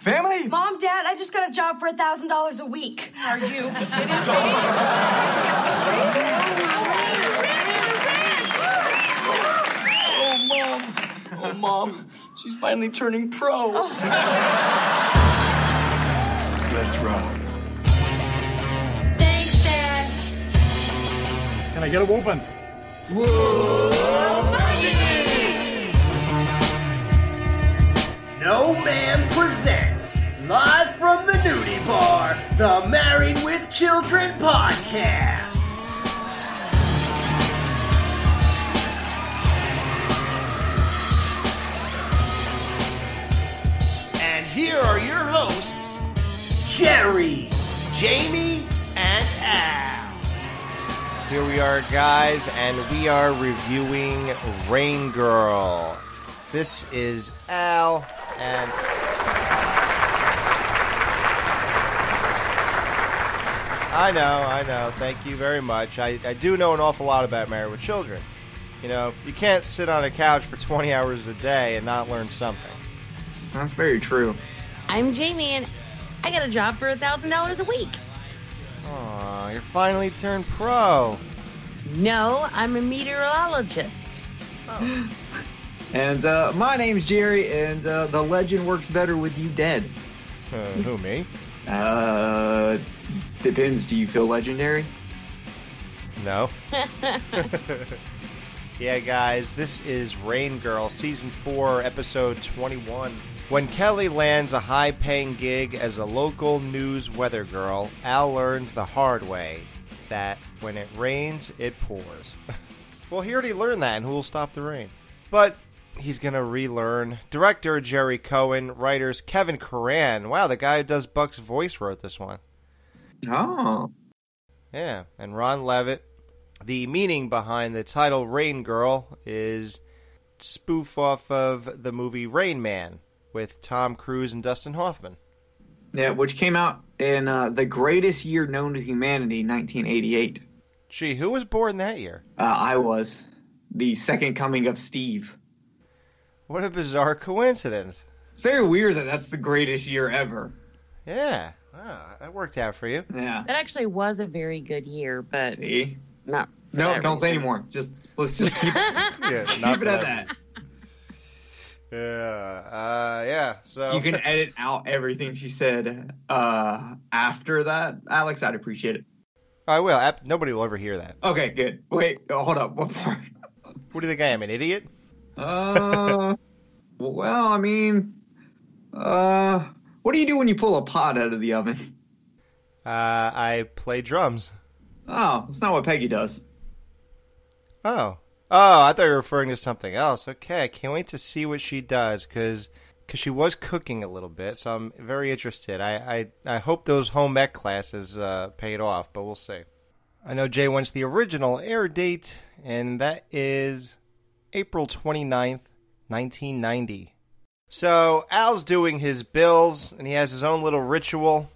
Family? Mom, Dad, I just got a job for a thousand dollars a week. Are you kidding me? Oh, Mom. Oh, Mom. She's finally turning pro. Let's rock. Thanks, Dad. Can I get a whooping? No Man presents, live from the nudie bar, the Married with Children podcast. And here are your hosts, Jerry, Jamie, and Al. Here we are, guys, and we are reviewing Rain Girl. This is Al, and I know, I know. Thank you very much. I, I do know an awful lot about Married with Children. You know, you can't sit on a couch for 20 hours a day and not learn something. That's very true. I'm Jamie, and I got a job for a thousand dollars a week. Aw, you're finally turned pro. No, I'm a meteorologist. Oh. And uh, my name's Jerry, and uh, the legend works better with you dead. Uh, who, me? Uh, depends. Do you feel legendary? No. yeah, guys, this is Rain Girl, Season 4, Episode 21. When Kelly lands a high paying gig as a local news weather girl, Al learns the hard way that when it rains, it pours. well, he already learned that, and who will stop the rain? But he's going to relearn. Director Gerry Cohen, writers Kevin Curran. Wow, the guy who does Buck's voice wrote this one. Oh, Yeah, and Ron Leavitt. The meaning behind the title Rain Girl is spoof off of the movie Rain Man with Tom Cruise and Dustin Hoffman. yeah. Which came out in uh, the greatest year known to humanity, 1988. Gee, who was born that year? Uh, I was the second coming of Steve. What a bizarre coincidence. It's very weird that that's the greatest year ever. Yeah, wow, that worked out for you. Yeah. That actually was a very good year, but See? not. for No, don't say anymore. Just let's just keep, Yeah, keep it at that. Yeah, uh, yeah. So You can edit out everything she said uh, after that, Alex. I'd appreciate it. I will. Ap- Nobody will ever hear that. Okay, good. Wait, oh, hold up. What part? What do you think I am, an idiot? Uh, well, I mean, uh, what do you do when you pull a pot out of the oven? Uh, I play drums. Oh, that's not what Peggy does. Oh. Oh, I thought you were referring to something else. Okay, I can't wait to see what she does because cause she was cooking a little bit, so I'm very interested. I I, I hope those home ec classes uh, paid off, but we'll see. I know Jay wants the original air date, and that is April 29th, 1990. So Al's doing his bills, and he has his own little ritual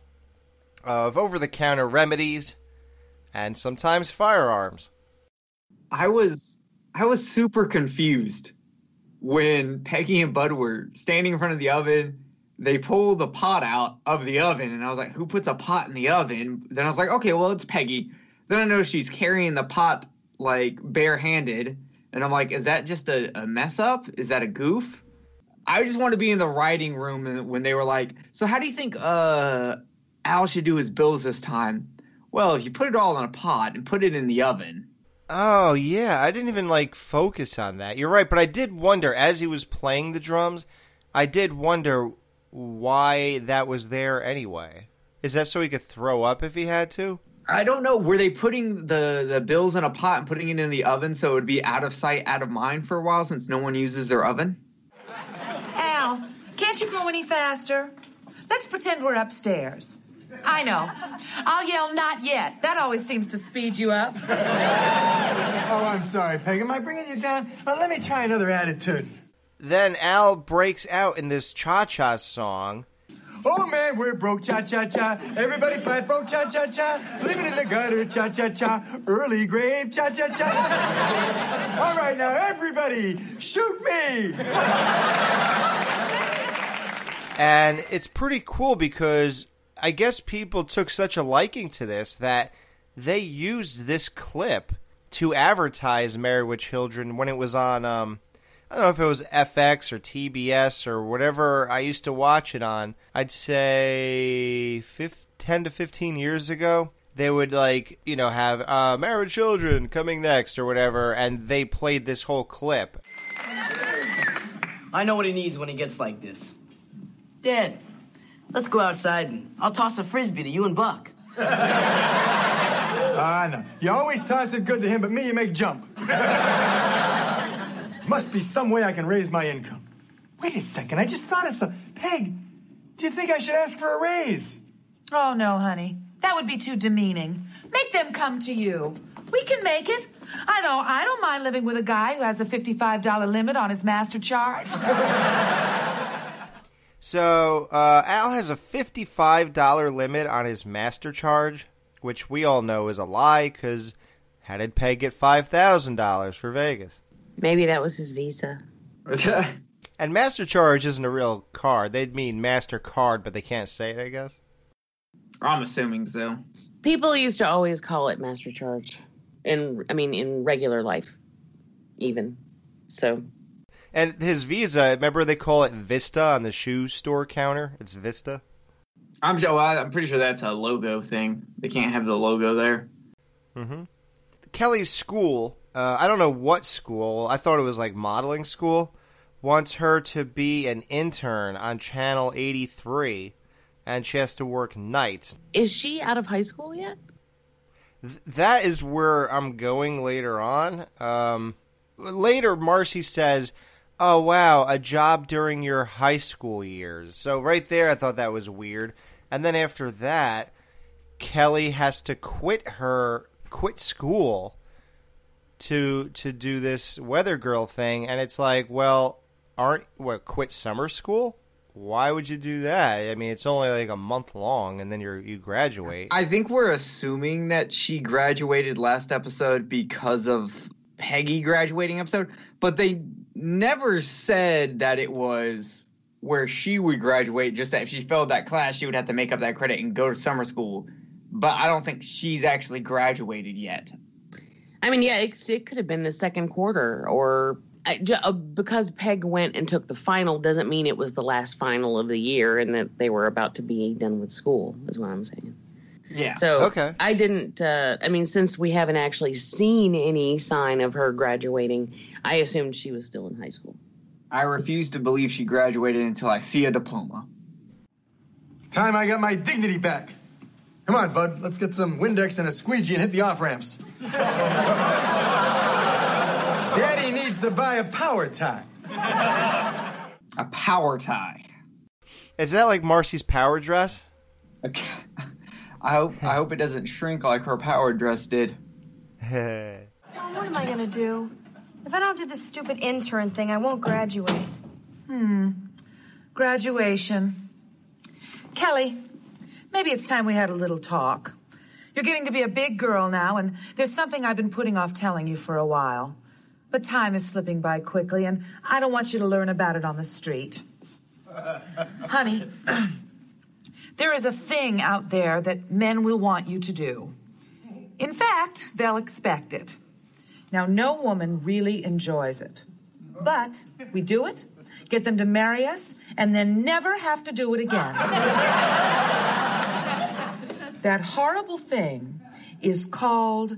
of over the counter remedies and sometimes firearms. I was I was super confused when Peggy and Bud were standing in front of the oven. They pull the pot out of the oven, and I was like, "Who puts a pot in the oven?" Then I was like, "Okay, well, it's Peggy." Then I know she's carrying the pot like barehanded, and I'm like, "Is that just a, a mess up? Is that a goof?" I just want to be in the writing room when they were like, "So how do you think uh, Al should do his bills this time?" Well, if you put it all in a pot and put it in the oven, Oh yeah, I didn't even like focus on that. You're right, but I did wonder as he was playing the drums, I did wonder why that was there anyway. Is that so he could throw up if he had to? I don't know. Were they putting the the bills in a pot and putting it in the oven so it would be out of sight, out of mind for a while since no one uses their oven? Al, can't you go any faster? Let's pretend we're upstairs. I know. I'll yell, not yet. That always seems to speed you up. Oh, I'm sorry, Peg. Am I bringing you down? Uh, let me try another attitude. Then Al breaks out in this cha-cha song. Oh man, we're broke, cha cha cha. Everybody fight, broke, cha cha cha. Living in the gutter, cha cha cha. Early grave, cha cha cha. All right, now everybody, shoot me. And it's pretty cool because I guess people took such a liking to this that they used this clip to advertise Married with Children when it was on um I don't know if it was FX or TBS or whatever I used to watch it on. I'd say 15, 10 to 15 years ago. They would like, you know, have uh, Married Children coming next or whatever, and they played this whole clip. I know what he needs when he gets like this. Dad, let's go outside and I'll toss a frisbee to you and Buck. Ah, no. You always toss it good to him, but me, you make jump. Must be some way I can raise my income. Wait a second, I just thought of some. Peg, do you think I should ask for a raise? Oh, no, honey. That would be too demeaning. Make them come to you. We can make it. I know, I don't mind living with a guy who has a $55 limit on his master charge. So uh, Al has a fifty-five dollar limit on his master charge, which we all know is a lie. Because how did Peg get five thousand dollars for Vegas? Maybe that was his visa. And master charge isn't a real card. They'd mean master card, but they can't say it. I guess. I'm assuming so. People used to always call it master charge. In I mean in regular life. Even. So And his Visa, remember they call it Vista on the shoe store counter? It's Vista. I'm sure. I'm pretty sure that's a logo thing. They can't have the logo there. Mm-hmm. Kelly's school, uh, I don't know what school, I thought it was like modeling school, wants her to be an intern on Channel 83, and she has to work nights. is she out of high school yet? Th- that is where I'm going later on. Um, later, Marcy says, "Oh wow, a job during your high school years." So right there, I thought that was weird. And then after that, Kelly has to quit her quit school to to do this weather girl thing, and it's like, well, aren't what quit summer school? Why would you do that? I mean, it's only like a month long, and then you're you graduate. I think we're assuming that she graduated last episode because of Peggy graduating episode, but they never said that it was where she would graduate. Just that if she failed that class, she would have to make up that credit and go to summer school. But I don't think she's actually graduated yet. I mean, yeah, it, it could have been the second quarter, or I, uh, because Peg went and took the final doesn't mean it was the last final of the year and that they were about to be done with school. Is what I'm saying. Yeah. So Okay. I didn't. Uh, I mean, since we haven't actually seen any sign of her graduating, I assumed she was still in high school. I refuse to believe she graduated until I see a diploma. It's time I got my dignity back. Come on, bud. Let's get some Windex and a squeegee and hit the off ramps. Daddy needs to buy a power tie. A power tie. Is that like Marcy's power dress? Okay. I hope I hope it doesn't shrink like her power dress did. Oh, what am I gonna do? If I don't do this stupid intern thing, I won't graduate. Hmm. Graduation. Kelly, maybe it's time we had a little talk. You're getting to be a big girl now, and there's something I've been putting off telling you for a while. But time is slipping by quickly, and I don't want you to learn about it on the street. Honey, there is a thing out there that men will want you to do. In fact, they'll expect it. Now, no woman really enjoys it. But we do it, get them to marry us, and then never have to do it again. that horrible thing is called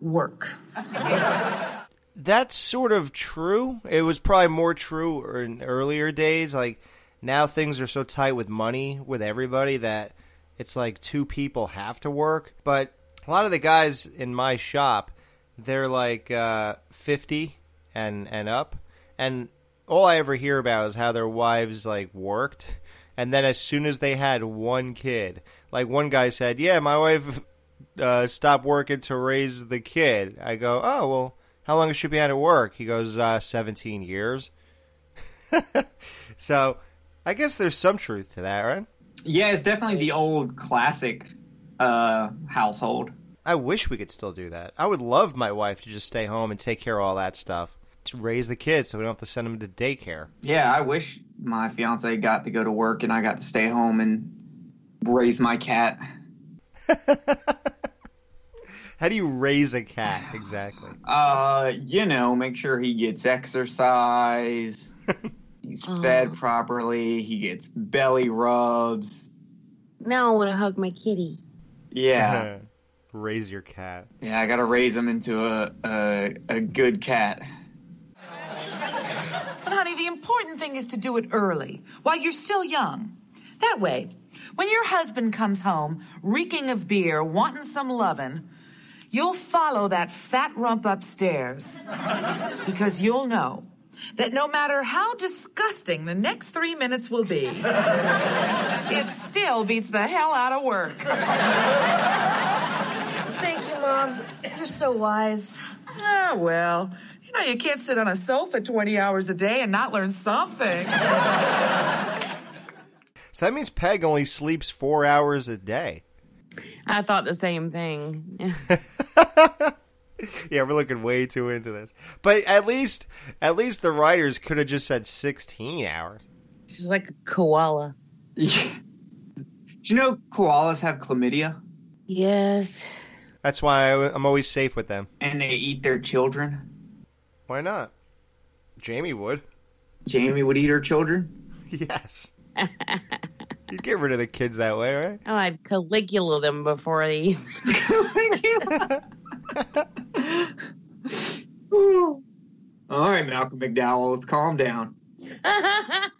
work. That's sort of true. It was probably more true in earlier days. Like now, things are so tight with money with everybody that it's like two people have to work. But a lot of the guys in my shop, they're like uh, fifty and and up, and all I ever hear about is how their wives like worked, and then as soon as they had one kid, like one guy said, "Yeah, my wife uh, stopped working to raise the kid." I go, "Oh well." How long has she been out of work? He goes, uh, 17 years. so I guess there's some truth to that, right? Yeah, it's definitely the old classic uh, household. I wish we could still do that. I would love my wife to just stay home and take care of all that stuff. To raise the kids so we don't have to send them to daycare. Yeah, I wish my fiance got to go to work and I got to stay home and raise my cat. How do you raise a cat exactly? Uh, you know, make sure he gets exercise. He's fed properly. He gets belly rubs. Now I want to hug my kitty. Yeah, raise your cat. yeah. I gotta raise him into a a, a good cat. But honey, the important thing is to do it early, while you're still young. That way, when your husband comes home, reeking of beer, wanting some lovin', you'll follow that fat rump upstairs. Because you'll know that no matter how disgusting the next three minutes will be, it still beats the hell out of work. Thank you, Mom. You're so wise. Ah, well, you know, you can't sit on a sofa 20 hours a day and not learn something. So that means Peg only sleeps four hours a day. I thought the same thing. Yeah, we're looking way too into this. But at least, at least the writers could have just said sixteen hours. She's like a koala. Do you know koalas have chlamydia Yes. That's why I, I'm always safe with them. and they eat their children? Why not? Jamie would. Jamie would eat her children. Yes. you get rid of the kids that way, right? Oh, I'd Caligula them before they. All right, Malcolm McDowell, let's calm down.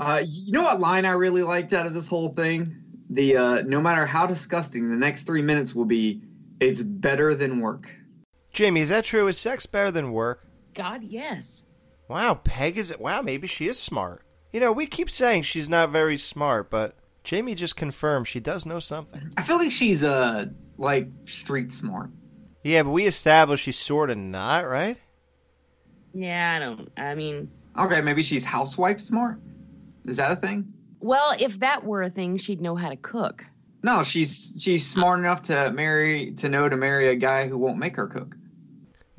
Uh, you know what line I really liked out of this whole thing? The uh, no matter how disgusting the next three minutes will be, it's better than work. Jamie, is that true? Is sex better than work? God, yes. Wow, Peg is. Wow, maybe she is smart. You know, we keep saying she's not very smart, but Jamie just confirmed she does know something. I feel like she's uh like street smart. Yeah, but we established she's sort of not, right? Yeah, I don't. I mean, Okay, maybe she's housewife smart. Is that a thing? well, if that were a thing, she'd know how to cook. No, she's she's smart enough to marry to know to marry a guy who won't make her cook.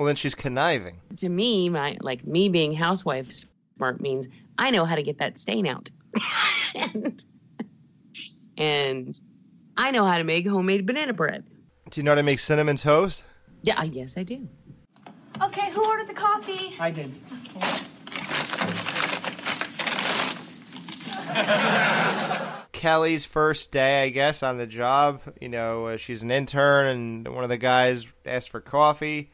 Well, then she's conniving. To me, my like me being housewife smart means I know how to get that stain out, and, and I know how to make homemade banana bread. Do you know how to make cinnamon toast? Yeah, yes, I do. Okay, who ordered the coffee? I did. Kelly's first day, I guess, on the job. You know, uh, she's an intern, and one of the guys asked for coffee.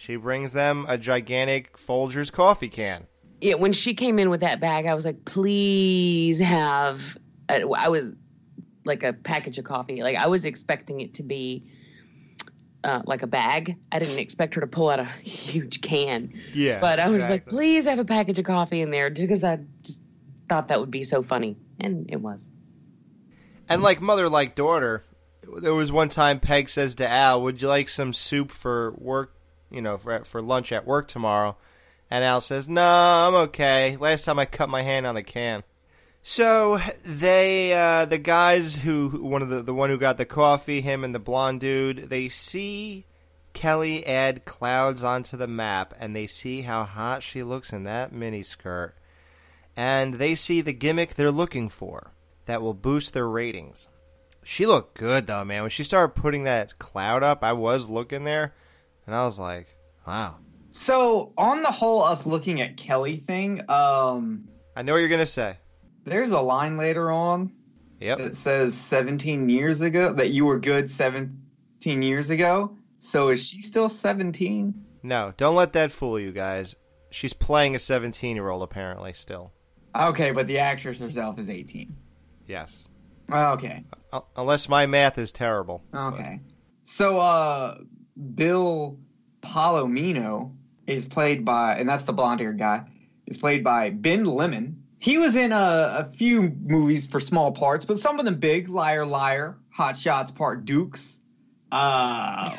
She brings them a gigantic Folgers coffee can. Yeah, when she came in with that bag, I was like, please have. I I was like a package of coffee. Like I was expecting it to be uh, like a bag. I didn't expect her to pull out a huge can. Yeah, But I was like, please have a package of coffee in there, just because I just thought that would be so funny, and it was. And like mother, like daughter. There was one time Peg says to Al, "Would you like some soup for work? You know, for for lunch at work tomorrow?" And Al says, "No, I'm okay. Last time I cut my hand on the can." So they, uh, the guys who one of the the one who got the coffee, him and the blonde dude, they see Kelly add clouds onto the map, and they see how hot she looks in that mini skirt, and they see the gimmick they're looking for that will boost their ratings. She looked good though, man. When she started putting that cloud up, I was looking there, and I was like, "Wow." So on the whole, us looking at Kelly thing, um, I know what you're gonna say. there's a line later on Yep. that says 17 years ago that you were good 17 years ago. So is she still 17? No, don't let that fool you guys. She's playing a 17 year old apparently still. Okay, but the actress herself is 18. Yes. Okay. U- unless my math is terrible. Okay. So uh Bill Palomino is played by and that's the blonde haired guy, is played by Ben Lemon. He was in a, a few movies for small parts, but some of them big, Liar Liar, Hot Shots Part Dukes. Uh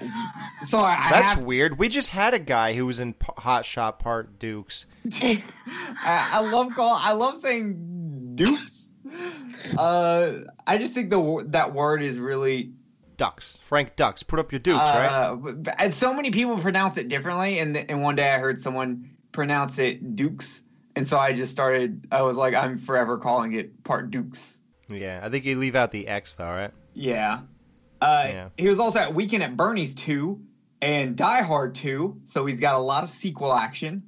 so I, I That's have, weird. We just had a guy who was in Hot Shot Part Dukes. I, I love call I love saying Dukes. Uh I just think the that word is really Ducks. Frank Ducks. Put up your Dukes, right? Uh, but- and so many people pronounce it differently, and and one day I heard someone pronounce it Dukes, And so I just started. I was like, I'm forever calling it Part Dukes. Yeah, I think you leave out the X though, right? Yeah. Uh, Yeah. He was also at Weekend at Bernie's 2 and Die Hard 2, so he's got a lot of sequel action.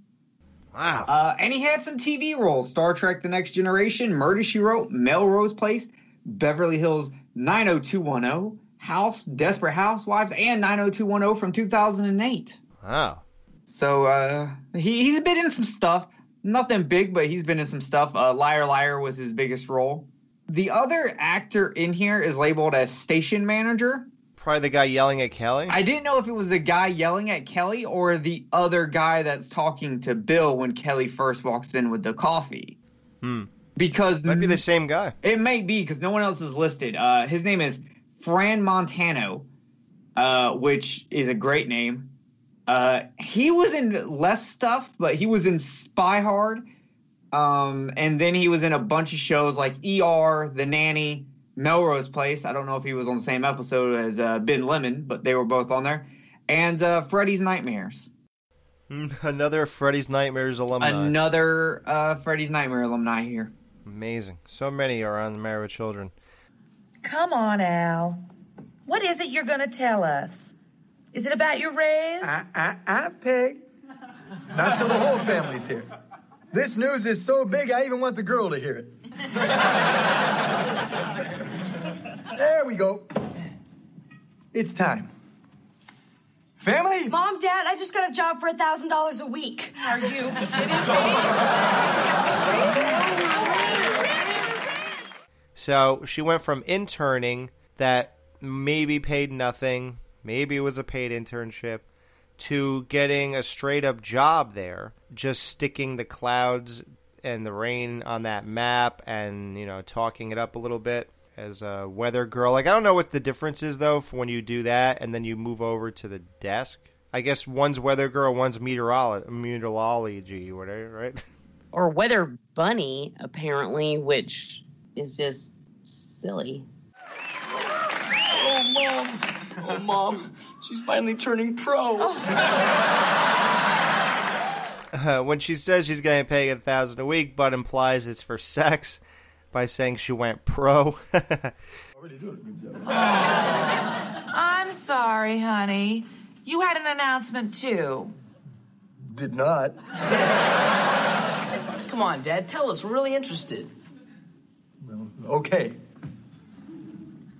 Wow. Uh, and he had some TV roles Star Trek The Next Generation, Murder She Wrote, Melrose Place, Beverly Hills 90210, House, Desperate Housewives, and 90210 from 2008. Wow. So uh, he, he's been in some stuff. Nothing big, but he's been in some stuff. Uh, Liar Liar was his biggest role. The other actor in here is labeled as station manager. Probably the guy yelling at Kelly. I didn't know if it was the guy yelling at Kelly or the other guy that's talking to Bill when Kelly first walks in with the coffee. Hmm. Because Might be the same guy. it may be because no one else is listed. Uh, his name is Fran Montano, uh, which is a great name. Uh, he was in less stuff, but he was in Spy Hard. Um, and then he was in a bunch of shows like ER, The Nanny, Melrose Place. I don't know if he was on the same episode as uh, Ben Lemon, but they were both on there. And uh, Freddy's Nightmares. Another Freddy's Nightmares alumni. Another uh, Freddy's Nightmare alumni here. Amazing. So many are on the Married with Children. Come on, Al. What is it you're going to tell us? Is it about your raise? I, I, I, Peg. Not till the whole family's here. This news is so big, I even want the girl to hear it. there we go. It's time. Family? Mom, Dad, I just got a job for a thousand dollars a week. Are you kidding me? So she went from interning that maybe paid nothing, maybe it was a paid internship, to getting a straight up job there, just sticking the clouds and the rain on that map and, you know, talking it up a little bit as a weather girl. Like, I don't know what the difference is, though, for when you do that and then you move over to the desk. I guess one's weather girl, one's meteorolo- meteorology, whatever, right? Or Weather Bunny, apparently, which is just silly. Oh, Mom. Oh, Mom. She's finally turning pro. uh, when she says she's getting paid a thousand a week, but implies it's for sex by saying she went pro. I'm sorry, honey. You had an announcement too. Did not. Come on, Dad. Tell us. We're really interested. Okay.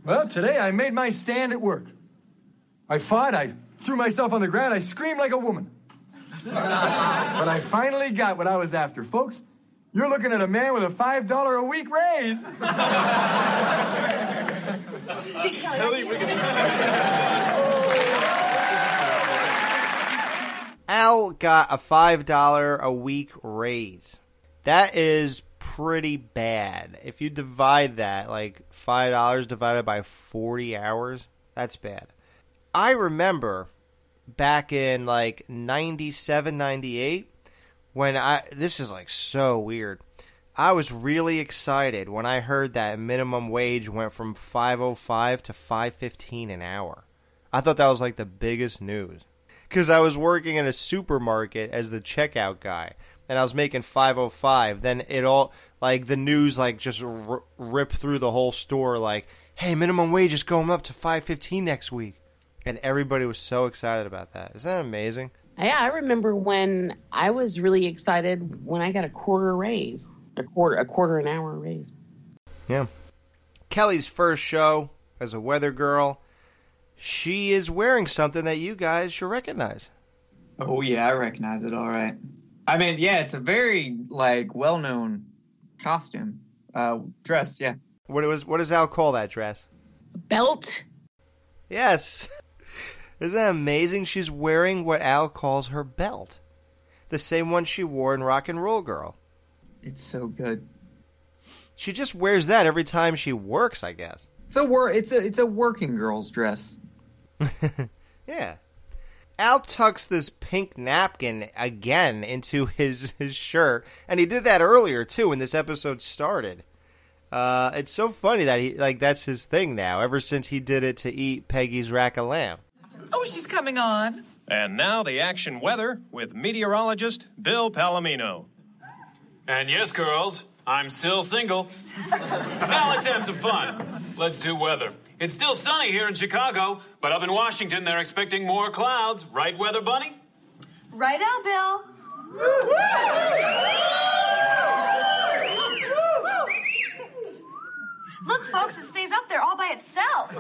Well, today I made my stand at work. I fought, I threw myself on the ground, I screamed like a woman. but I finally got what I was after. Folks, you're looking at a man with a $5 a week raise. Gee, Kelly, Al got a five dollar a week raise. That is pretty bad. If you divide that, like five dollars divided by forty hours, that's bad. I remember back in like 97, 98, when I this is like so weird. I was really excited when I heard that minimum wage went from 505 to 515 an hour. I thought that was like the biggest news because I was working in a supermarket as the checkout guy, and I was making five oh five. Then it all like the news like just r- ripped through the whole store like, "Hey, minimum wage is going up to five fifteen next week," and everybody was so excited about that. Isn't that amazing? Yeah, I remember when I was really excited when I got a quarter raise, a quarter, a quarter an hour raise. Yeah. Kelly's first show as a weather girl. She is wearing something that you guys should recognize. Oh yeah, I recognize it. All right. I mean, yeah, it's a very like well-known costume, uh, dress. Yeah. What it was? What does Al call that dress? Belt. Yes. Isn't that amazing? She's wearing what Al calls her belt, the same one she wore in Rock and Roll Girl. It's so good. She just wears that every time she works, I guess. It's a wor- It's a it's a working girl's dress. Yeah. Al tucks this pink napkin again into his, his shirt, and he did that earlier too when this episode started. Uh, it's so funny that he like that's his thing now. Ever since he did it to eat Peggy's rack of lamb. Oh, she's coming on. And now the action weather with meteorologist Bill Palomino. And yes, girls, I'm still single. now let's have some fun. Let's do weather. It's still sunny here in Chicago, but up in Washington, they're expecting more clouds. Right, Weather Bunny? Right out, Bill. Look, folks, it stays up there all by itself.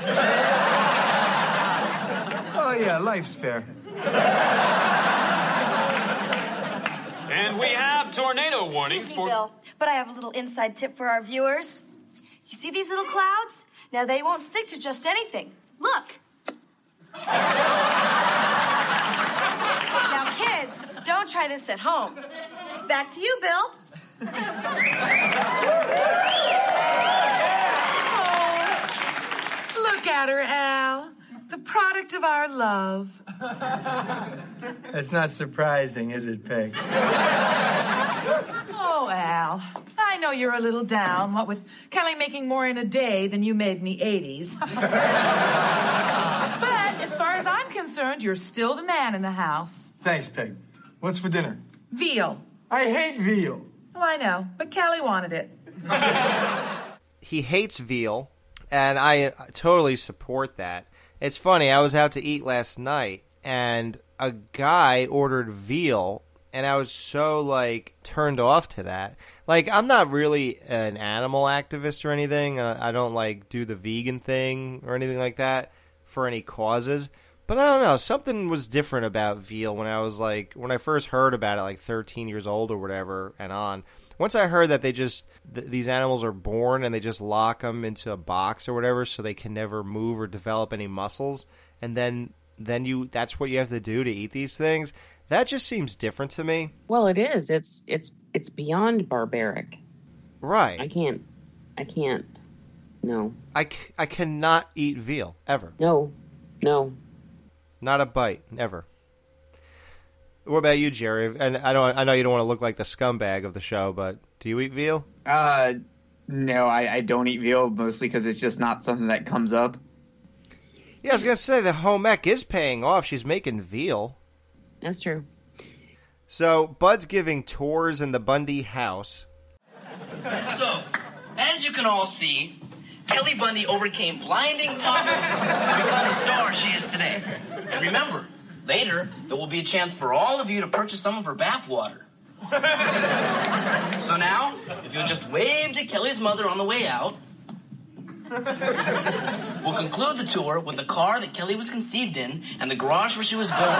Oh, yeah, life's fair. And we have tornado warnings Excuse me, for. Bill, but I have a little inside tip for our viewers. You see these little clouds? Now, they won't stick to just anything. Look. now, kids, don't try this at home. Back to you, Bill. Look at her, Al. The product of our love. That's not surprising, is it, Peg? Oh, Al. I know you're a little down, what with Kelly making more in a day than you made in the 80s. but as far as I'm concerned, you're still the man in the house. Thanks, Peg. What's for dinner? Veal. I hate veal. Oh, I know, but Kelly wanted it. he hates veal, and I uh, totally support that. It's funny. I was out to eat last night, and a guy ordered veal, and I was so like turned off to that. Like, I'm not really an animal activist or anything. I don't like do the vegan thing or anything like that for any causes. But I don't know. Something was different about veal when I was like when I first heard about it, like 13 years old or whatever, and on. Once I heard that they just th- these animals are born and they just lock them into a box or whatever, so they can never move or develop any muscles, and then then you that's what you have to do to eat these things. That just seems different to me. Well, it is. It's it's it's beyond barbaric. Right. I can't. I can't. No. I, c- I cannot eat veal ever. No. No. Not a bite, ever. What about you, Jerry? And I don't. I know you don't want to look like the scumbag of the show, but do you eat veal? Uh, no, I, I don't eat veal mostly because it's just not something that comes up. Yeah, I was gonna say the home ec is paying off. She's making veal. That's true. So Bud's giving tours in the Bundy house. So, as you can all see, Kelly Bundy overcame blinding poverty to become the star she is today. And remember, later there will be a chance for all of you to purchase some of her bathwater. so now, if you'll just wave to Kelly's mother on the way out, we'll conclude the tour with the car that Kelly was conceived in and the garage where she was born.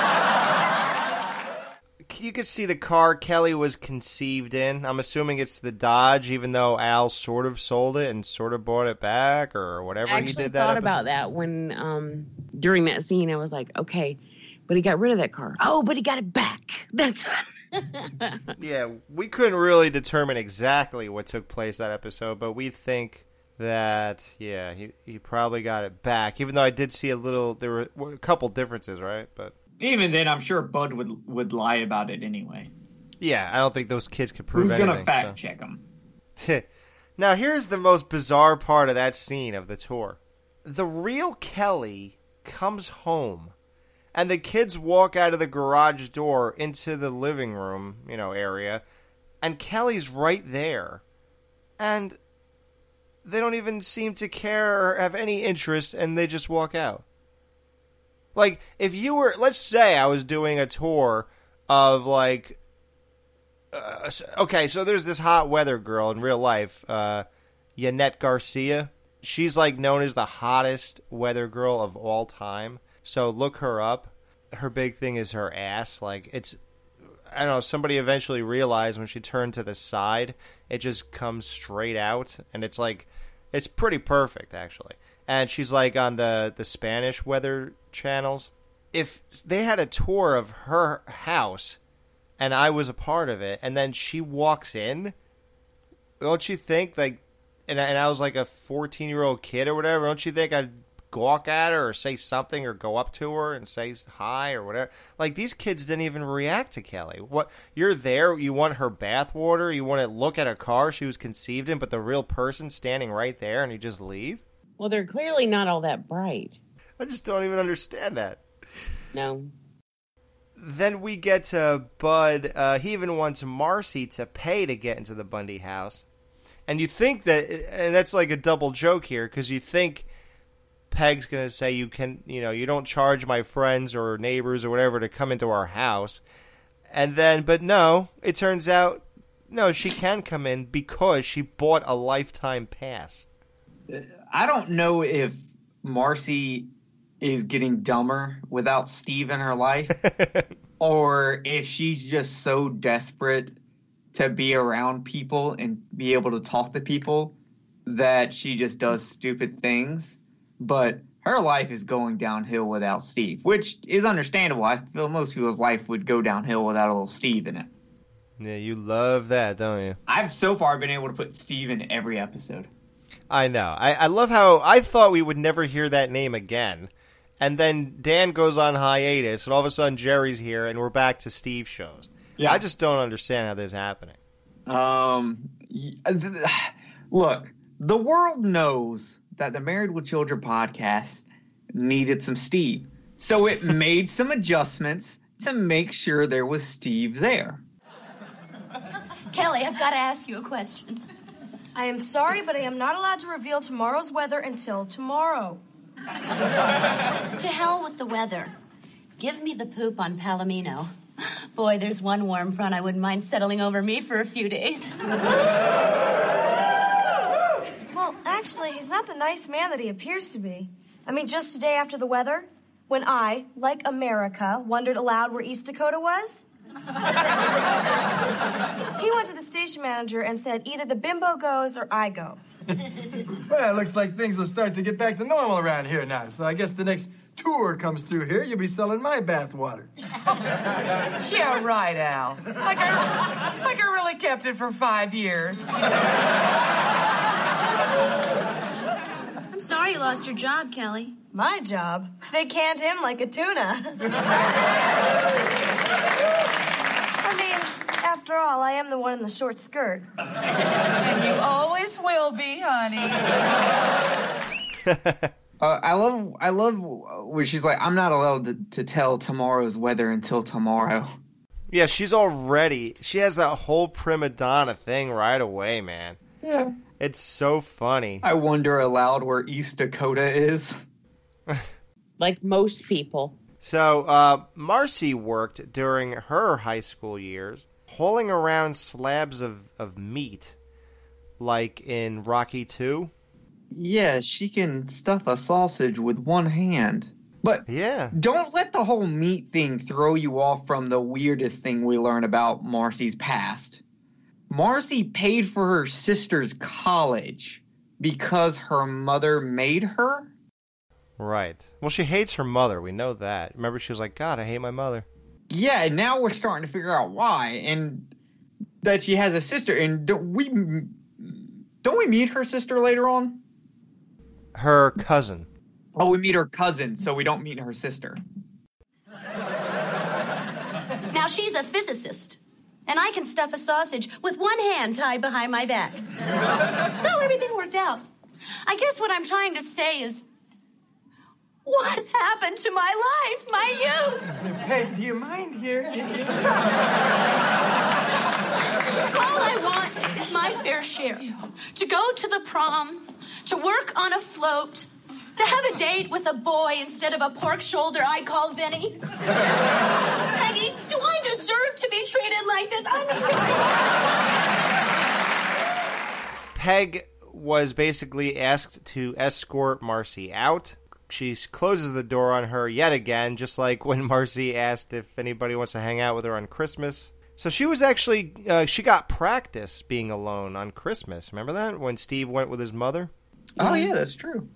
You could see the car Kelly was conceived in. I'm assuming it's the Dodge, even though Al sort of sold it and sort of bought it back or whatever I he did that. I actually thought episode. about that when um during that scene. I was like, okay, but he got rid of that car. Oh, but he got it back. That's Yeah, we couldn't really determine exactly what took place that episode, but we think that yeah, he he probably got it back. Even though I did see a little, there were a couple differences, right? But Even then, I'm sure Bud would would lie about it anyway. yeah, I don't think those kids could prove anything. Who's gonna fact so. check him? now here's the most bizarre part of that scene of the tour. The real Kelly comes home and the kids walk out of the garage door into the living room, you know, area, and Kelly's right there. And they don't even seem to care or have any interest and they just walk out. Like if you were let's say I was doing a tour of like uh, okay, so there's this hot weather girl in real life, uh, Yanet Garcia. She's like known as the hottest weather girl of all time. So look her up. Her big thing is her ass. Like it's, I don't know. Somebody eventually realized when she turned to the side, it just comes straight out, and it's like, it's pretty perfect actually. And she's like on the the Spanish weather channels. If they had a tour of her house and I was a part of it, and then she walks in. Don't you think like, and I, and I was like a fourteen year old kid or whatever? Don't you think I'd gawk at her or say something or go up to her and say hi or whatever? Like these kids didn't even react to Kelly. What you're there? You want her bath water? You want to look at a car she was conceived in, but the real person standing right there, and you just leave? well, they're clearly not all that bright. I just don't even understand that. No. then we get to Bud. Uh, he even wants Marcy to pay to get into the Bundy house. And you think that, and that's like a double joke here, because you think Peg's going to say, you can, you know, you don't charge my friends or neighbors or whatever to come into our house. And then, but no, it turns out, no, she can come in because she bought a lifetime pass. I don't know if Marcy is getting dumber without Steve in her life, or if she's just so desperate to be around people and be able to talk to people that she just does stupid things. But her life is going downhill without Steve, which is understandable. I feel most people's life would go downhill without a little Steve in it. Yeah, you love that, don't you? I've so far been able to put Steve in every episode. I know. I, I love how I thought we would never hear that name again. And then Dan goes on hiatus, and all of a sudden Jerry's here, and we're back to Steve shows. Yeah. I just don't understand how this is happening. Um, look, the world knows that the Married with Children podcast needed some Steve, so it made some adjustments to make sure there was Steve there. Kelly, I've got to ask you a question. I am sorry, but I am not allowed to reveal tomorrow's weather until tomorrow. To hell with the weather. Give me the poop on Palomino. Boy, there's one warm front I wouldn't mind settling over me for a few days. Well, actually, he's not the nice man that he appears to be. I mean, just a day after the weather, when I, like America, wondered aloud where East Dakota was, he went to the station manager and said, either the bimbo goes or I go. Well, it looks like things will start to get back to normal around here now. So I guess the next tour comes through here, you'll be selling my bathwater. Yeah, right, Al. Like I, like I really kept it for five years. I'm sorry you lost your job, Kelly. My job? They canned him like a tuna. I mean, after all, I am the one in the short skirt. And you always will be, honey. Uh, I love, I love when she's like, "I'm not allowed to, to tell tomorrow's weather until tomorrow." Yeah, she's already. She has that whole prima donna thing right away, man. Yeah. It's so funny. I wonder aloud where East Dakota is. Like most people. So, uh, Marcy worked during her high school years hauling around slabs of, of meat, like in Rocky 2. Yeah, she can stuff a sausage with one hand. But yeah, don't let the whole meat thing throw you off from the weirdest thing we learn about Marcy's past. Marcy paid for her sister's college because her mother made her. Right. Well, she hates her mother. We know that. Remember, she was like, God, I hate my mother. Yeah, and now we're starting to figure out why, and that she has a sister. And don't we don't we meet her sister later on? Her cousin. Oh, we meet her cousin, so we don't meet her sister. Now she's a physicist, and I can stuff a sausage with one hand tied behind my back. So everything worked out. I guess what I'm trying to say is what happened to my life, my youth? Hey, do you mind here? All I want is my fair share. To go to the prom, to work on a float, to have a date with a boy instead of a pork shoulder I call Vinny. Peggy, do I deserve to be treated like this? I'm... Peg was basically asked to escort Marcy out. She closes the door on her yet again, just like when Marcy asked if anybody wants to hang out with her on Christmas. So she was actually, uh, she got practice being alone on Christmas. Remember that? When Steve went with his mother? Oh, yeah, that's true.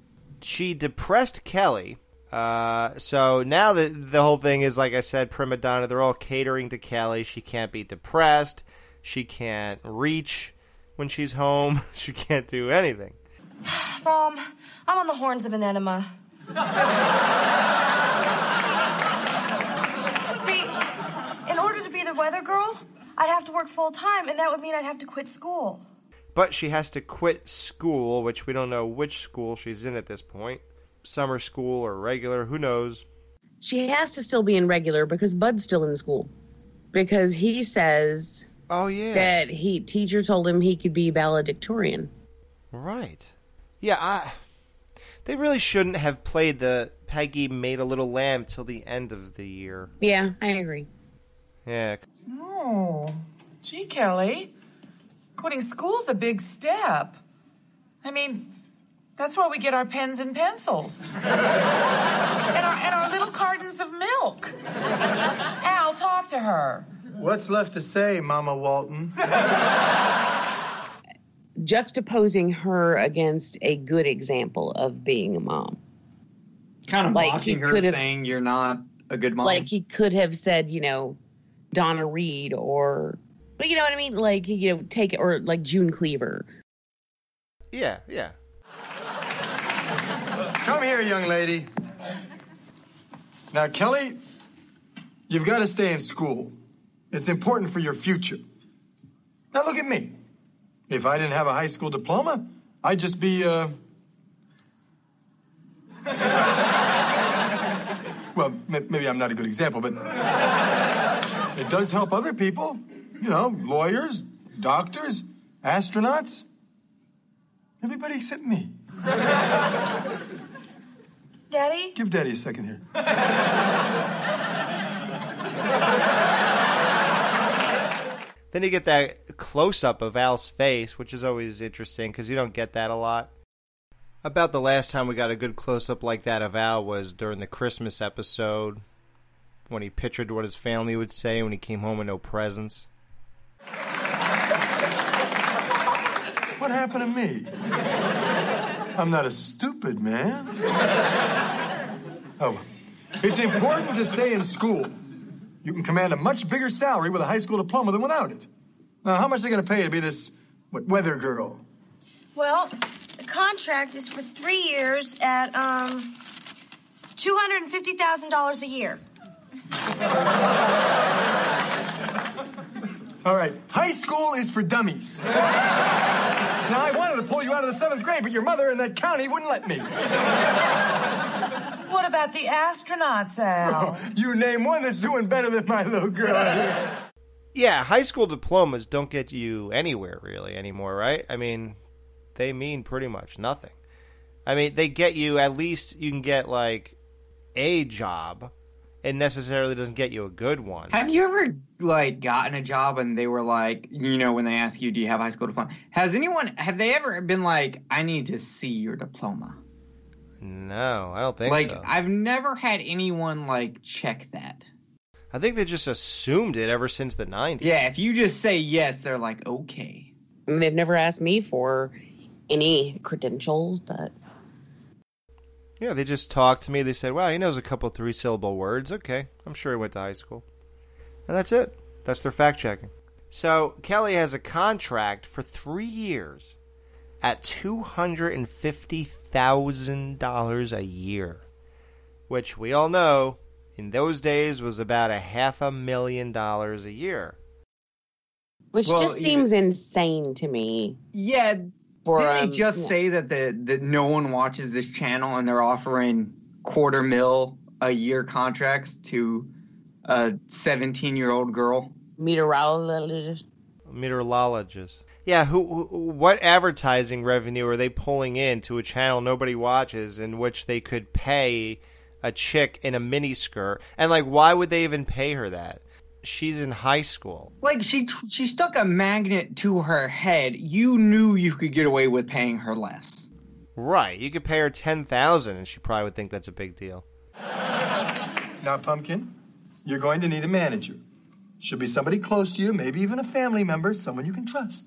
She depressed Kelly. Uh, so now the, the whole thing is, like I said, prima donna. They're all catering to Kelly. She can't be depressed. She can't reach when she's home. She can't do anything. Mom, I'm on the horns of an enema. See, in order to be the weather girl, I'd have to work full time, and that would mean I'd have to quit school. But she has to quit school, which we don't know which school she's in at this point. Summer school or regular, who knows? She has to still be in regular because Bud's still in school. Because he says Oh yeah. that he teacher told him he could be valedictorian. Right. Yeah, I they really shouldn't have played the Peggy made a little lamb till the end of the year. Yeah, I agree. Yeah. Oh, gee, Kelly. Quitting school's a big step. I mean, that's why we get our pens and pencils. and, our, and our little cartons of milk. Al, talk to her. What's left to say, Mama Walton? Juxtaposing her against a good example of being a mom. Kind of Like, he mocking her, could've- saying you're not a good mom. Like he could have said, you know, Donna Reed or but you know what I mean? Like you know, take it or like June Cleaver. Yeah, yeah. Come here, young lady. Now, Kelly, you've got to stay in school. It's important for your future. Now, look at me. If I didn't have a high school diploma, I'd just be, uh. well, ma- maybe I'm not a good example, but it does help other people. You know, lawyers, doctors, astronauts. Everybody except me. Daddy? Give Daddy a second here. Then you get that close up of Al's face, which is always interesting because you don't get that a lot. About the last time we got a good close up like that of Al was during the Christmas episode when he pictured what his family would say when he came home with no presents. What happened to me? I'm not a stupid man. Oh, it's important to stay in school. You can command a much bigger salary with a high school diploma than without it. Now, how much are they going to pay to be this what, weather girl? Well, the contract is for three years at um two hundred and fifty thousand dollars a year. All right, high school is for dummies. now, I wanted to pull you out of the seventh grade, but your mother in that county wouldn't let me. What about the astronauts, Al? Oh, you name one that's doing better than my little girl here. Yeah, high school diplomas don't get you anywhere really anymore, right? I mean, they mean pretty much nothing. I mean, they get you at least you can get like a job. It necessarily doesn't get you a good one. Have you ever like gotten a job and they were like, you know, when they ask you, do you have a high school diploma? Has anyone have they ever been like, I need to see your diploma? No, I don't think like so. I've never had anyone like check that. I think they just assumed it ever since the 90s. Yeah, if you just say yes, they're like, okay. I mean, they've never asked me for any credentials, but Yeah, they just talked to me. They said, "Wow, he knows a couple three syllable words." Okay, I'm sure he went to high school, and that's it. That's their fact checking. So Kelly has a contract for three years at two hundred and fifty thousand dollars a year, which we all know in those days was about a half a million dollars a year. which Well, just even- seems insane to me. Yeah, For, didn't um, they just yeah. say that the that no one watches this channel and they're offering quarter mil a year contracts to a 17 year old girl? Meteorologist. Meteorologist. Yeah, who, who? What advertising revenue are they pulling in to a channel nobody watches, in which they could pay a chick in a miniskirt? And like, why would they even pay her that? She's in high school. Like she she stuck a magnet to her head. You knew you could get away with paying her less. Right. You could pay her ten thousand, and she probably would think that's a big deal. Now, Pumpkin, you're going to need a manager. Should be somebody close to you, maybe even a family member, someone you can trust.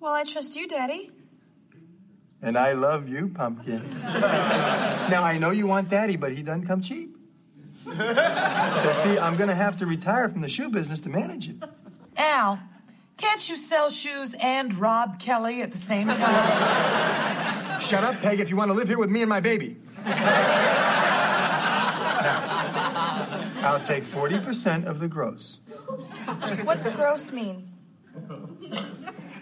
Well, I trust you, Daddy. And I love you, Pumpkin. now, I know you want Daddy, but he doesn't come cheap. 'Cause, see, I'm going to have to retire from the shoe business to manage it. Al, can't you sell shoes and rob Kelly at the same time? Shut up, Peg, if you want to live here with me and my baby. Now, I'll take 40% of the gross. What's gross mean?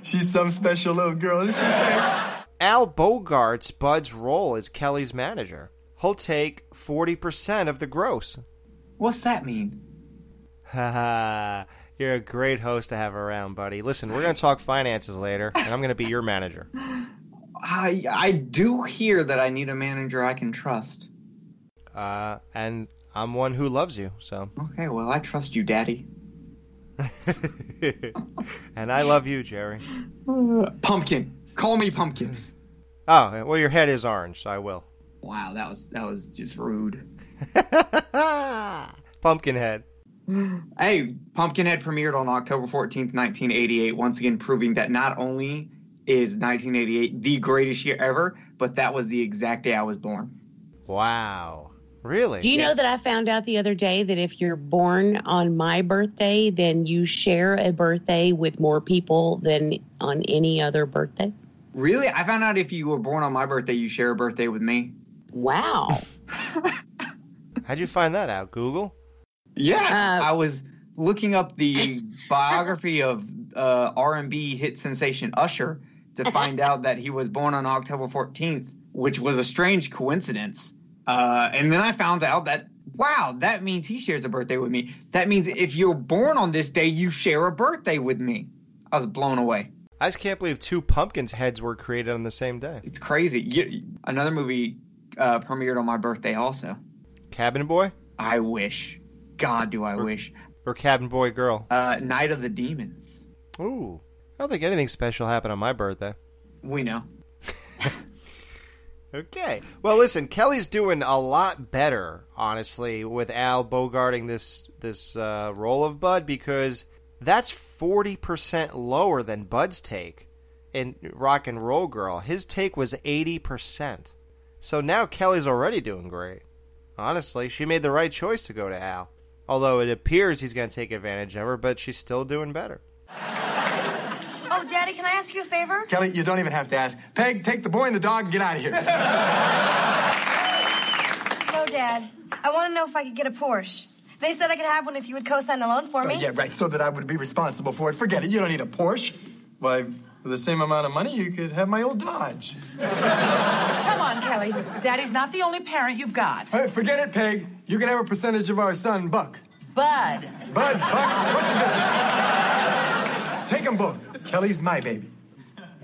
She's some special little girl. isn't she, Peg? Al Bogart's Bud's role as Kelly's manager. He'll take 40% of the gross. What's that mean? Haha. You're a great host to have around, buddy. Listen, we're going to talk finances later, and I'm going to be your manager. I I do hear that I need a manager I can trust. Uh, and I'm one who loves you, so. Okay, well I trust you, Daddy. and I love you, Jerry. Pumpkin. Call me Pumpkin. Oh, well, your head is orange, so I will. Wow, that was that was just rude. Pumpkinhead. Hey, Pumpkinhead premiered on October 14th, 1988, once again proving that not only is 1988 the greatest year ever, but that was the exact day I was born. Wow. Really? Do you know that I found out the other day that if you're born on my birthday, then you share a birthday with more people than on any other birthday? Really? I found out if you were born on my birthday, you share a birthday with me. Wow. How'd you find that out? Google? Yeah, I was looking up the biography of uh, R&B hit sensation Usher to find out that he was born on October 14th, which was a strange coincidence. Uh, and then I found out that wow, that means he shares a birthday with me. That means if you're born on this day, you share a birthday with me. I was blown away. I just can't believe two pumpkins' heads were created on the same day. It's crazy. You, another movie uh, premiered on my birthday also. Cabin Boy? I wish. God, do I or, wish. Or Cabin Boy Girl? Uh, Night of the Demons. Ooh. I don't think anything special happened on my birthday. We know. okay. Well, listen, Kelly's doing a lot better, honestly, with Al bogarting this this uh, role of Bud because that's forty percent lower than Bud's take in Rock and Roll Girl. His take was eighty percent. So now Kelly's already doing great. Honestly, she made the right choice to go to Al. Although it appears he's going to take advantage of her, but she's still doing better. Oh, Daddy, can I ask you a favor? Kelly, you don't even have to ask. Peg, take the boy and the dog and get out of here. No, Dad. I want to know if I could get a Porsche. They said I could have one if you would co-sign the loan for uh, me. Oh, yeah, right. So that I would be responsible for it. Forget it. You don't need a Porsche. Why, for the same amount of money, you could have my old Dodge. Come on, Kelly. Daddy's not the only parent you've got. Hey, forget it, Peg. You can have a percentage of our son, Buck. Bud. Bud, Buck, what's the difference? Take them both. Kelly's my baby.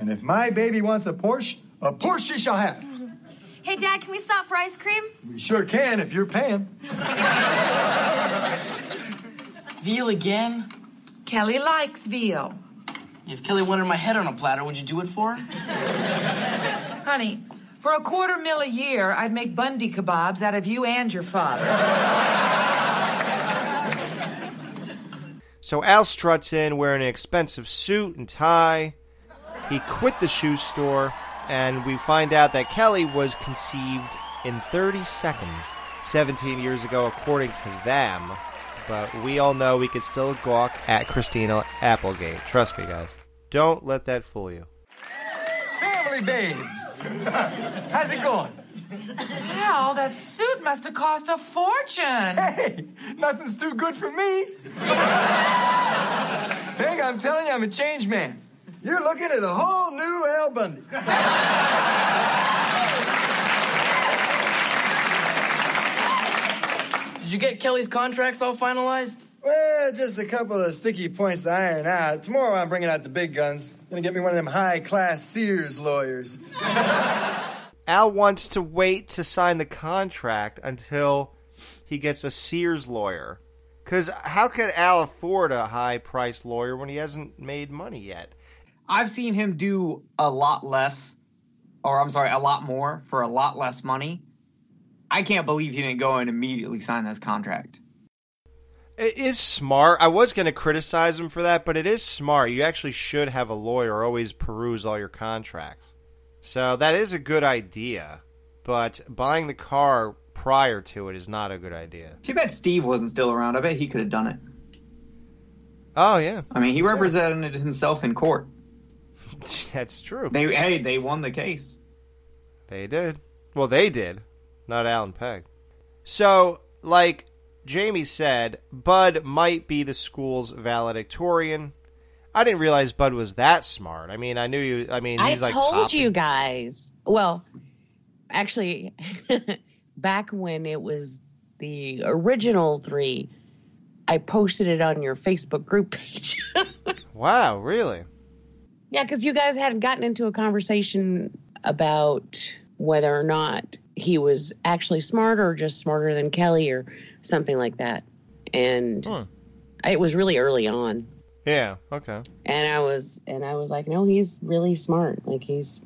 And if my baby wants a Porsche, a Porsche she shall have. Hey, Dad, can we stop for ice cream? We sure can if you're paying. Veal again? Kelly likes veal. If Kelly wanted my head on a platter, would you do it for her? Honey, for a quarter mil a year, I'd make Bundy kebabs out of you and your father. So Al struts in wearing an expensive suit and tie. He quit the shoe store, and we find out that Kelly was conceived in 30 seconds 17 years ago, according to them. But we all know we could still gawk at Christina Applegate. Trust me, guys. Don't let that fool you. Family babes. How's it going? Hell, that suit must have cost a fortune. Hey, nothing's too good for me. Peg, I'm telling you, I'm a changed man. You're looking at a whole new Al Bundy. you get Kelly's contracts all finalized? Well, just a couple of sticky points to iron out. Tomorrow I'm bringing out the big guns. Gonna get me one of them high class Sears lawyers. Al wants to wait to sign the contract until he gets a Sears lawyer. Because how could Al afford a high priced lawyer when he hasn't made money yet? I've seen him do a lot less, or I'm sorry, a lot more for a lot less money. I can't believe he didn't go and immediately sign this contract. It is smart. I was going to criticize him for that, but it is smart. You actually should have a lawyer always peruse all your contracts. So that is a good idea, but buying the car prior to it is not a good idea. Too bad Steve wasn't still around. I bet he could have done it. Oh yeah, I mean, he represented himself in court. that's true. They hey, they won the case. They did. Well, they did, not Alan Pegg. So, like Jamie said, Bud might be the school's valedictorian. I didn't realize Bud was that smart. I mean, I knew you. I mean, I he's like told top- you guys. Well, actually, back when it was the original three, I posted it on your Facebook group page. Wow, really? yeah, because you guys hadn't gotten into a conversation about whether or not he was actually smarter or just smarter than Kelly or something like that. And Hmm. it was really early on. Yeah. Okay. And I was and I was like, no, he's really smart. Like he's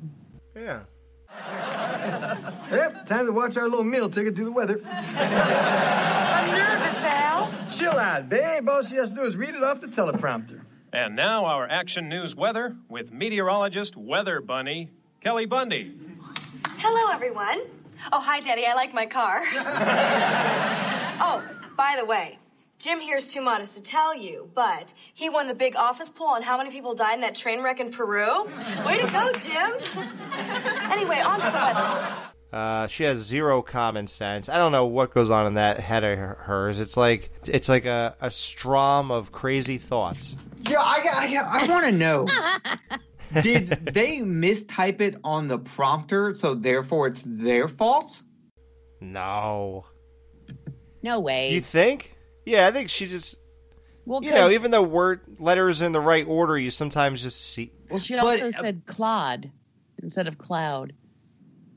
Yeah. Yep, time to watch our little meal ticket to the weather. I'm nervous, Al. Chill out, babe. All she has to do is read it off the teleprompter. And now our action news weather with meteorologist Weather Bunny Kelly Bundy. Hello, everyone. Oh, hi, Daddy. I like my car. oh, by the way, Jim here's too modest to tell you, but he won the big office poll on how many people died in that train wreck in Peru. Way to go, Jim. anyway, on to the weather. Uh, she has zero common sense. I don't know what goes on in that head of hers. It's like it's like a, a strom of crazy thoughts. Yeah, I, I, I want to know. Did they mistype it on the prompter, so therefore it's their fault? No. no way. You think? Yeah, I think she just. well, You know, even though word letters in the right order, you sometimes just see. well, she also uh, said Claude instead of Cloud.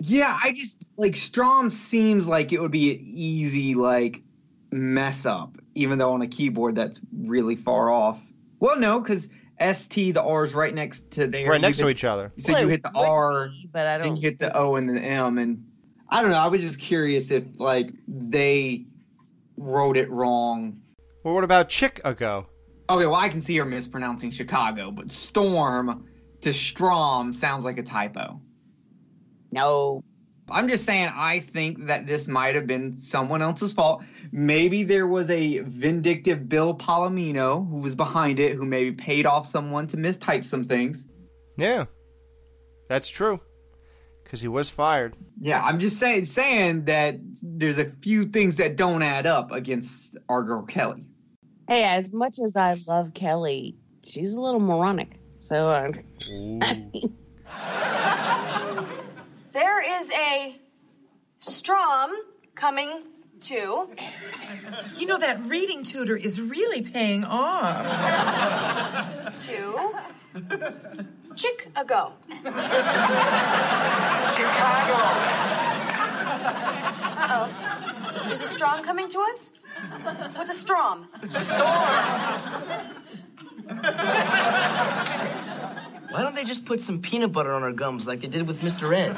Yeah, I just like Strom seems like it would be an easy like mess up, even though on a keyboard that's really far off. Well, no, because ST the R is right next to there. Right You next to each other. So Well, you hit the R, be, but I then don't. you hit the O and the M, and I don't know. I was just curious if like they wrote it wrong. Well, what about Chicago? Okay, well I can see her mispronouncing Chicago, but Storm to Strom sounds like a typo. no. I'm just saying, I think that this might have been someone else's fault. Maybe there was a vindictive Bill Palomino who was behind it, who maybe paid off someone to mistype some things. Yeah, that's true. Because he was fired. Yeah, I'm just saying saying that there's a few things that don't add up against our girl Kelly. Hey, as much as I love Kelly, she's a little moronic. So uh, There is a Strom coming to. You know, that reading tutor is really paying off. to Chicago. Chicago. Uh-oh. Is a Strom coming to us? What's a Strom? Why don't they just put some peanut butter on our gums like they did with Mr. Ed?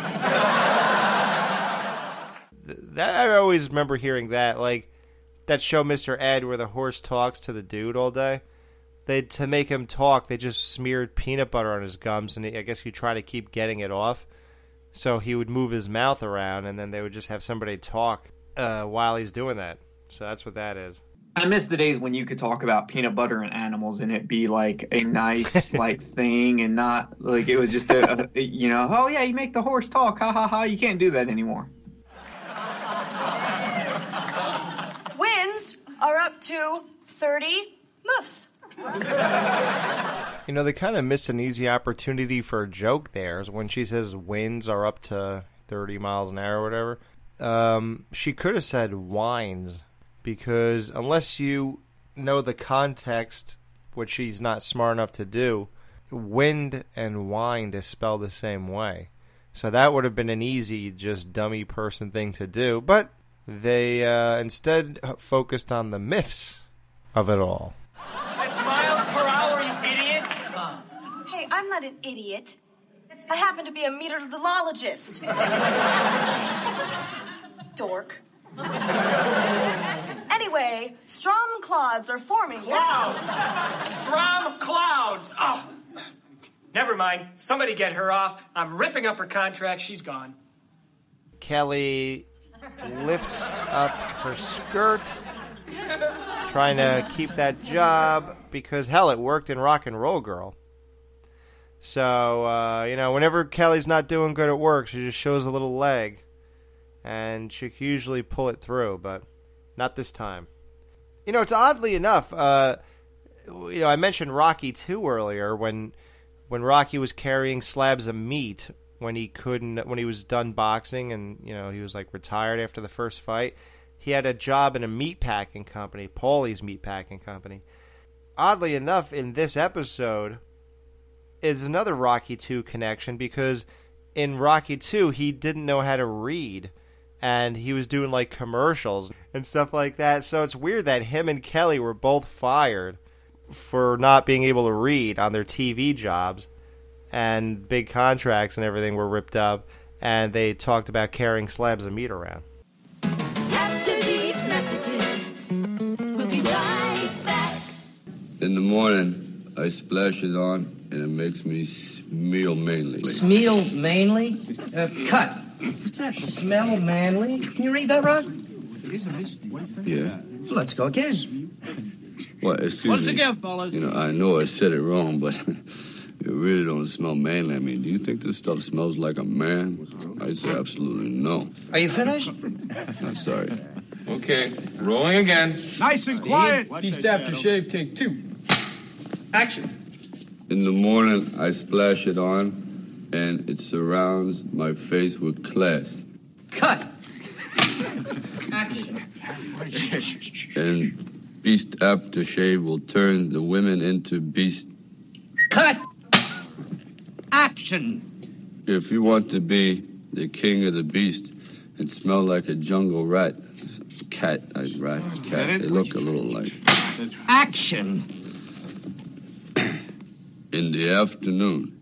That I always remember hearing that, like that show, Mr. Ed, where the horse talks to the dude all day. They to make him talk, they just smeared peanut butter on his gums, and I guess he tried to keep getting it off. So he would move his mouth around, and then they would just have somebody talk uh, while he's doing that. So that's what that is. I miss the days when you could talk about peanut butter and animals and it be like a nice like thing and not like it was just a, a you know oh yeah you make the horse talk ha ha ha you can't do that anymore. Winds are up to 30 muffs. You know, they kind of missed an easy opportunity for a joke there when she says winds are up to 30 miles an hour or whatever. Um, she could have said wines because unless you know the context, which she's not smart enough to do, wind and wine is spelled the same way. So that would have been an easy, just dummy person thing to do. But they uh, instead focused on the myths of it all. That's miles per hour, you idiot. Hey, I'm not an idiot. I happen to be a meteorologist. Dork. anyway, Strom clouds are forming. Clouds. Strom clouds. Oh. Never mind. Somebody get her off. I'm ripping up her contract. She's gone. Kelly lifts up her skirt, trying to keep that job because hell, it worked in Rock and Roll Girl. So uh, you know, whenever Kelly's not doing good at work, she just shows a little leg, and she usually pull it through, but not this time. You know, it's oddly enough. Uh, you know, I mentioned Rocky two earlier when when Rocky was carrying slabs of meat when he couldn't when he was done boxing and you know he was like retired after the first fight. He had a job in a meat packing company, Paulie's meat packing company. Oddly enough, in this episode, is another Rocky 2 connection because in Rocky 2 he didn't know how to read and he was doing like commercials and stuff like that. So it's weird that him and Kelly were both fired for not being able to read on their TV jobs and big contracts and everything were ripped up and they talked about carrying slabs of meat around. After these messages, we'll be right back. In the morning, I splash it on, and it makes me smell mainly. Smell manly? Uh, cut. Does that smell manly? Can you read that, Ron? Yeah. Well, let's go again. Well, excuse Once me. again, fellas. You know, I know I said it wrong, but it really don't smell manly. I mean, do you think this stuff smells like a man? I say absolutely no. Are you finished? I'm sorry. Okay, rolling again. Nice and quiet. Beast aftershave, take two. Action. In the morning, I splash it on, and it surrounds my face with class. Cut. Action. And Beast Aftershave will turn the women into beast. Cut. Action. If you want to be the king of the beast and smell like a jungle rat, cat, a rat, cat, they look a little like. Action. In the afternoon,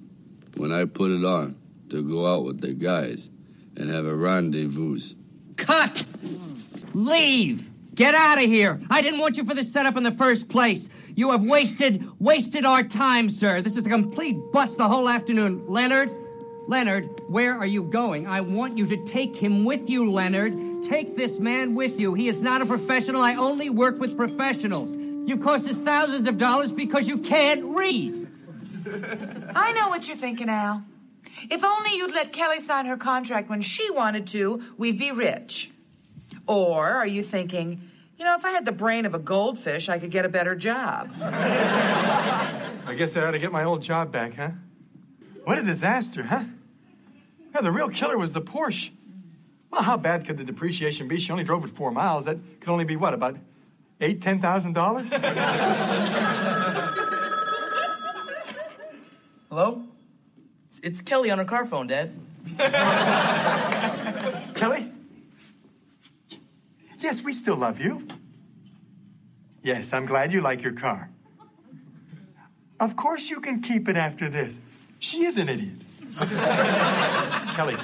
when I put it on to go out with the guys and have a rendezvous. Cut. Leave. Get out of here. I didn't want you for this setup in the first place. You have wasted wasted our time, sir. This is a complete bust the whole afternoon. Leonard, Leonard, where are you going? I want you to take him with you, Leonard. Take this man with you. He is not a professional. I only work with professionals. You cost us thousands of dollars because you can't read. I know what you're thinking, Al. If only you'd let Kelly sign her contract when she wanted to, we'd be rich. Or are you thinking, you know, if I had the brain of a goldfish, I could get a better job? I guess I ought to get my old job back, huh? What a disaster, huh? Yeah, the real killer was the Porsche. Well, how bad could the depreciation be? She only drove it four miles. That could only be what, about eight, ten thousand dollars? Hello? It's, it's Kelly on her car phone, Dad. Kelly? Yes, we still love you. Yes, I'm glad you like your car. Of course you can keep it after this. She is an idiot. Kelly,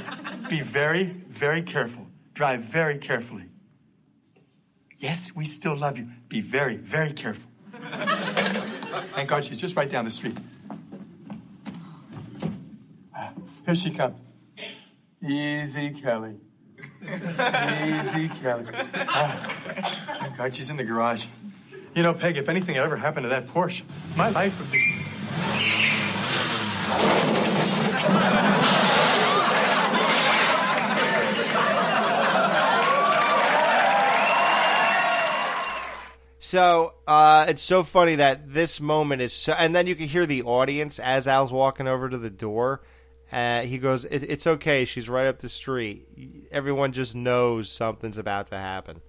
be very, very careful. Drive very carefully. Yes, we still love you. Be very, very careful. Thank God she's just right down the street. Here she comes. Easy, Kelly. Easy, Kelly. Ah, thank God she's in the garage. You know, Peg, if anything ever happened to that Porsche, my life would be. So uh, it's so funny that this moment is so, and then you can hear the audience as Al's walking over to the door. Uh, he goes, it, "It's okay. She's right up the street. Everyone just knows something's about to happen."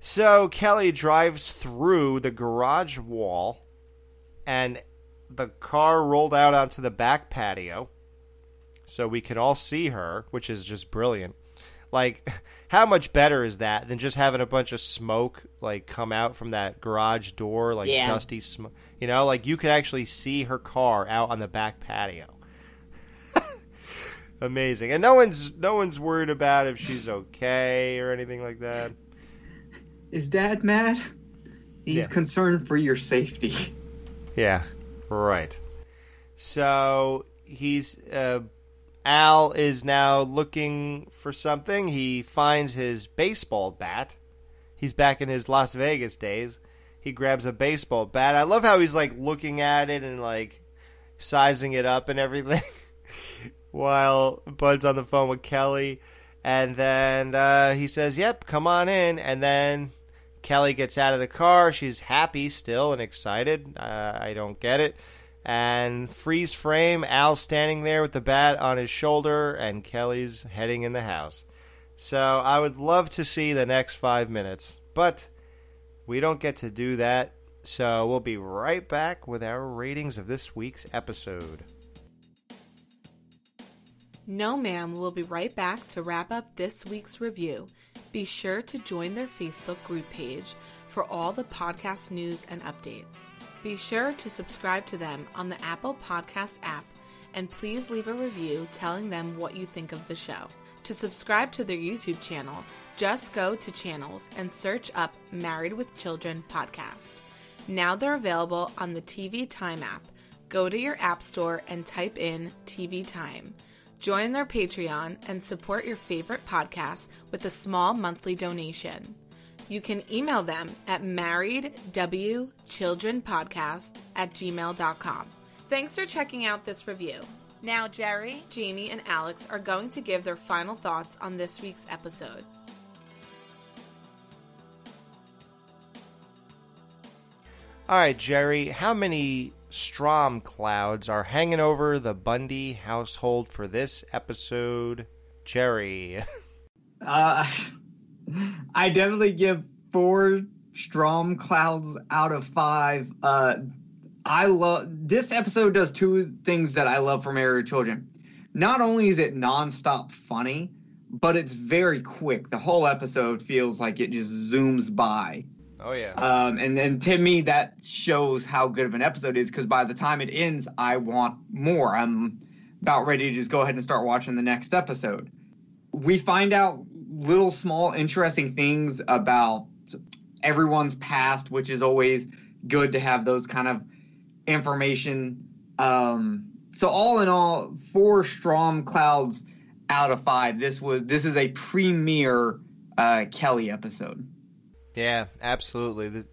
So Kelly drives through the garage wall, and the car rolled out onto the back patio, so we can all see her, which is just brilliant. Like, how much better is that than just having a bunch of smoke like come out from that garage door, like Yeah. dusty smoke? You know, like you could actually see her car out on the back patio. Amazing, and no one's no one's worried about if she's okay or anything like that. Is Dad mad? He's Yeah. concerned for your safety. Yeah, right. So he's uh, Al is now looking for something. He finds his baseball bat. He's back in his Las Vegas days. He grabs a baseball bat. I love how he's like looking at it and like sizing it up and everything while Bud's on the phone with Kelly. And then uh, he says, Yep, come on in. And then Kelly gets out of the car. She's happy still and excited. Uh, I don't get it. And freeze frame, Al standing there with the bat on his shoulder, and Kelly's heading in the house. So I would love to see the next five minutes, but we don't get to do that. So we'll be right back with our ratings of this week's episode. No Ma'am will be right back to wrap up this week's review. Be sure to join their Facebook group page for all the podcast news and updates. Be sure to subscribe to them on the Apple Podcast app and please leave a review telling them what you think of the show. To subscribe to their YouTube channel, just go to channels and search up Married with Children podcast. Now they're available on the TV Time app. Go to your app store and type in TV Time. Join their Patreon and support your favorite podcast with a small monthly donation. You can email them at marriedwchildrenpodcast at gmail.com. Thanks for checking out this review. Now, Jerry, Jamie, and Alex are going to give their final thoughts on this week's episode. All right, Jerry, how many Strom clouds are hanging over the Bundy household for this episode? Jerry. Uh, I definitely give four Strom clouds out of five. Uh, I love this episode does two things that I love from Married Children. Not only is it nonstop funny, but it's very quick. The whole episode feels like it just zooms by. Oh yeah. Um, and then to me, that shows how good of an episode is because by the time it ends, I want more. I'm about ready to just go ahead and start watching the next episode. We find out little small interesting things about everyone's past, which is always good to have those kind of information. Um, so all in all, four Strom clouds out of five. This was this is a premier uh, Kelly episode. Yeah, absolutely. This,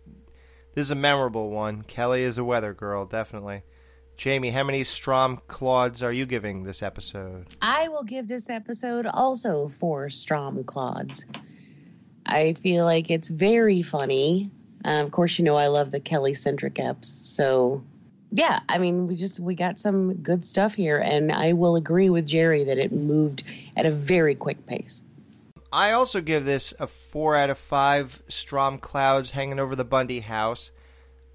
this is a memorable one. Kelly is a weather girl, definitely. Jamie, how many Strom clods are you giving this episode? I will give this episode also four Strom clods. I feel like it's very funny. Uh, of course, you know I love the Kelly centric eps. So, yeah, I mean, we just we got some good stuff here, and I will agree with Jerry that it moved at a very quick pace. I also give this a four out of five. Strom clouds hanging over the Bundy house.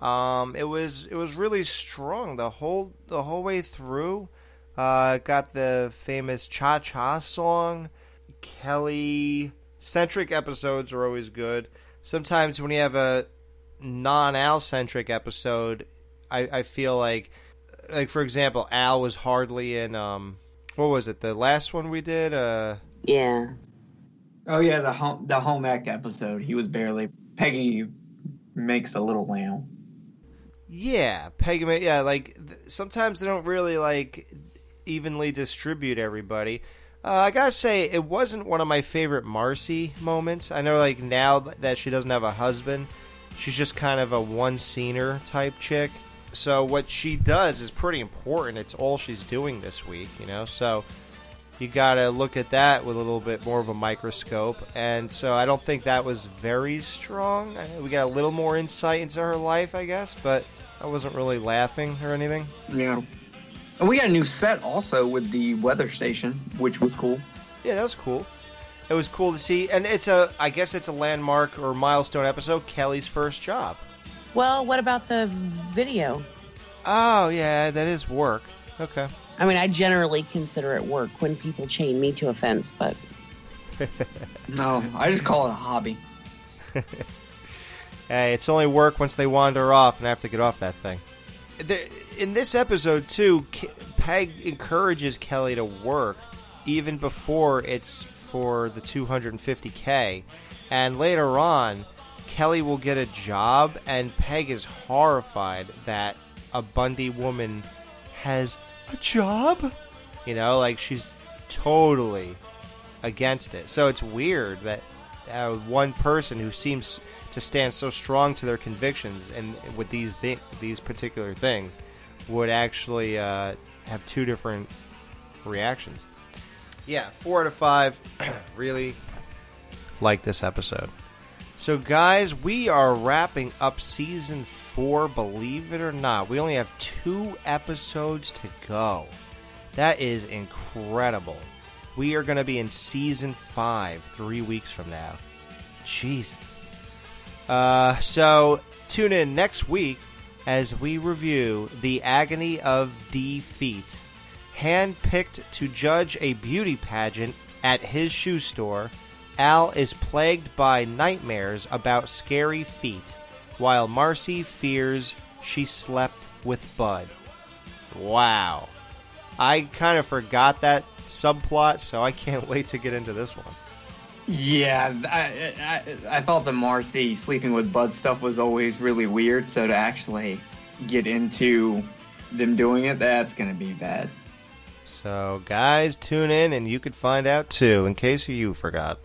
Um, it was it was really strong the whole the whole way through. Uh, got the famous cha cha song. Kelly centric episodes are always good. Sometimes when you have a non Al centric episode, I, I feel like like for example, Al was hardly in um what was it the last one we did uh yeah Oh yeah, the home the home ec episode. He was barely Peggy makes a little lamb. Yeah, Peggy. Yeah, like th- sometimes they don't really like evenly distribute everybody. Uh, I gotta say, it wasn't one of my favorite Marcy moments. I know, like now that she doesn't have a husband, she's just kind of a one-scener type chick. So what she does is pretty important. It's all she's doing this week, you know. So you gotta look at that with a little bit more of a microscope. And so I don't think that was very strong. We got a little more insight into her life, I guess, but I wasn't really laughing or anything. Yeah. And we got a new set also with the weather station, which was cool. Yeah, that was cool. It was cool to see, and it's a, I guess it's a landmark or milestone episode. Kelly's first job. Well, what about the video? Oh yeah, that is work. Okay. I mean, I generally consider it work when people chain me to a fence, but No, I just call it a hobby. Hey, it's only work once they wander off and I have to get off that thing. The- In this episode, too, Ke- Peg encourages Kelly to work even before it's for the 250K. And later on, Kelly will get a job, and Peg is horrified that a Bundy woman has a job. You know, like she's totally against it. So it's weird that uh, one person who seems to stand so strong to their convictions and with these these particular things would actually uh, have two different reactions. Yeah, four out of five. really like this episode. So, guys, we are wrapping up season four, believe it or not. We only have two episodes to go. That is incredible. We are going to be in season five three weeks from now. Jesus. Uh, so tune in next week as we review The Agony of Defeet. Handpicked to judge a beauty pageant at his shoe store, Al is plagued by nightmares about scary feet, while Marcy fears she slept with Bud. Wow. I kind of forgot that subplot, so I can't wait to get into this one. Yeah, I, I, I thought the Marcy sleeping with Bud stuff was always really weird. So to actually get into them doing it, that's gonna be bad. So, guys, tune in and you could find out too, in case you forgot.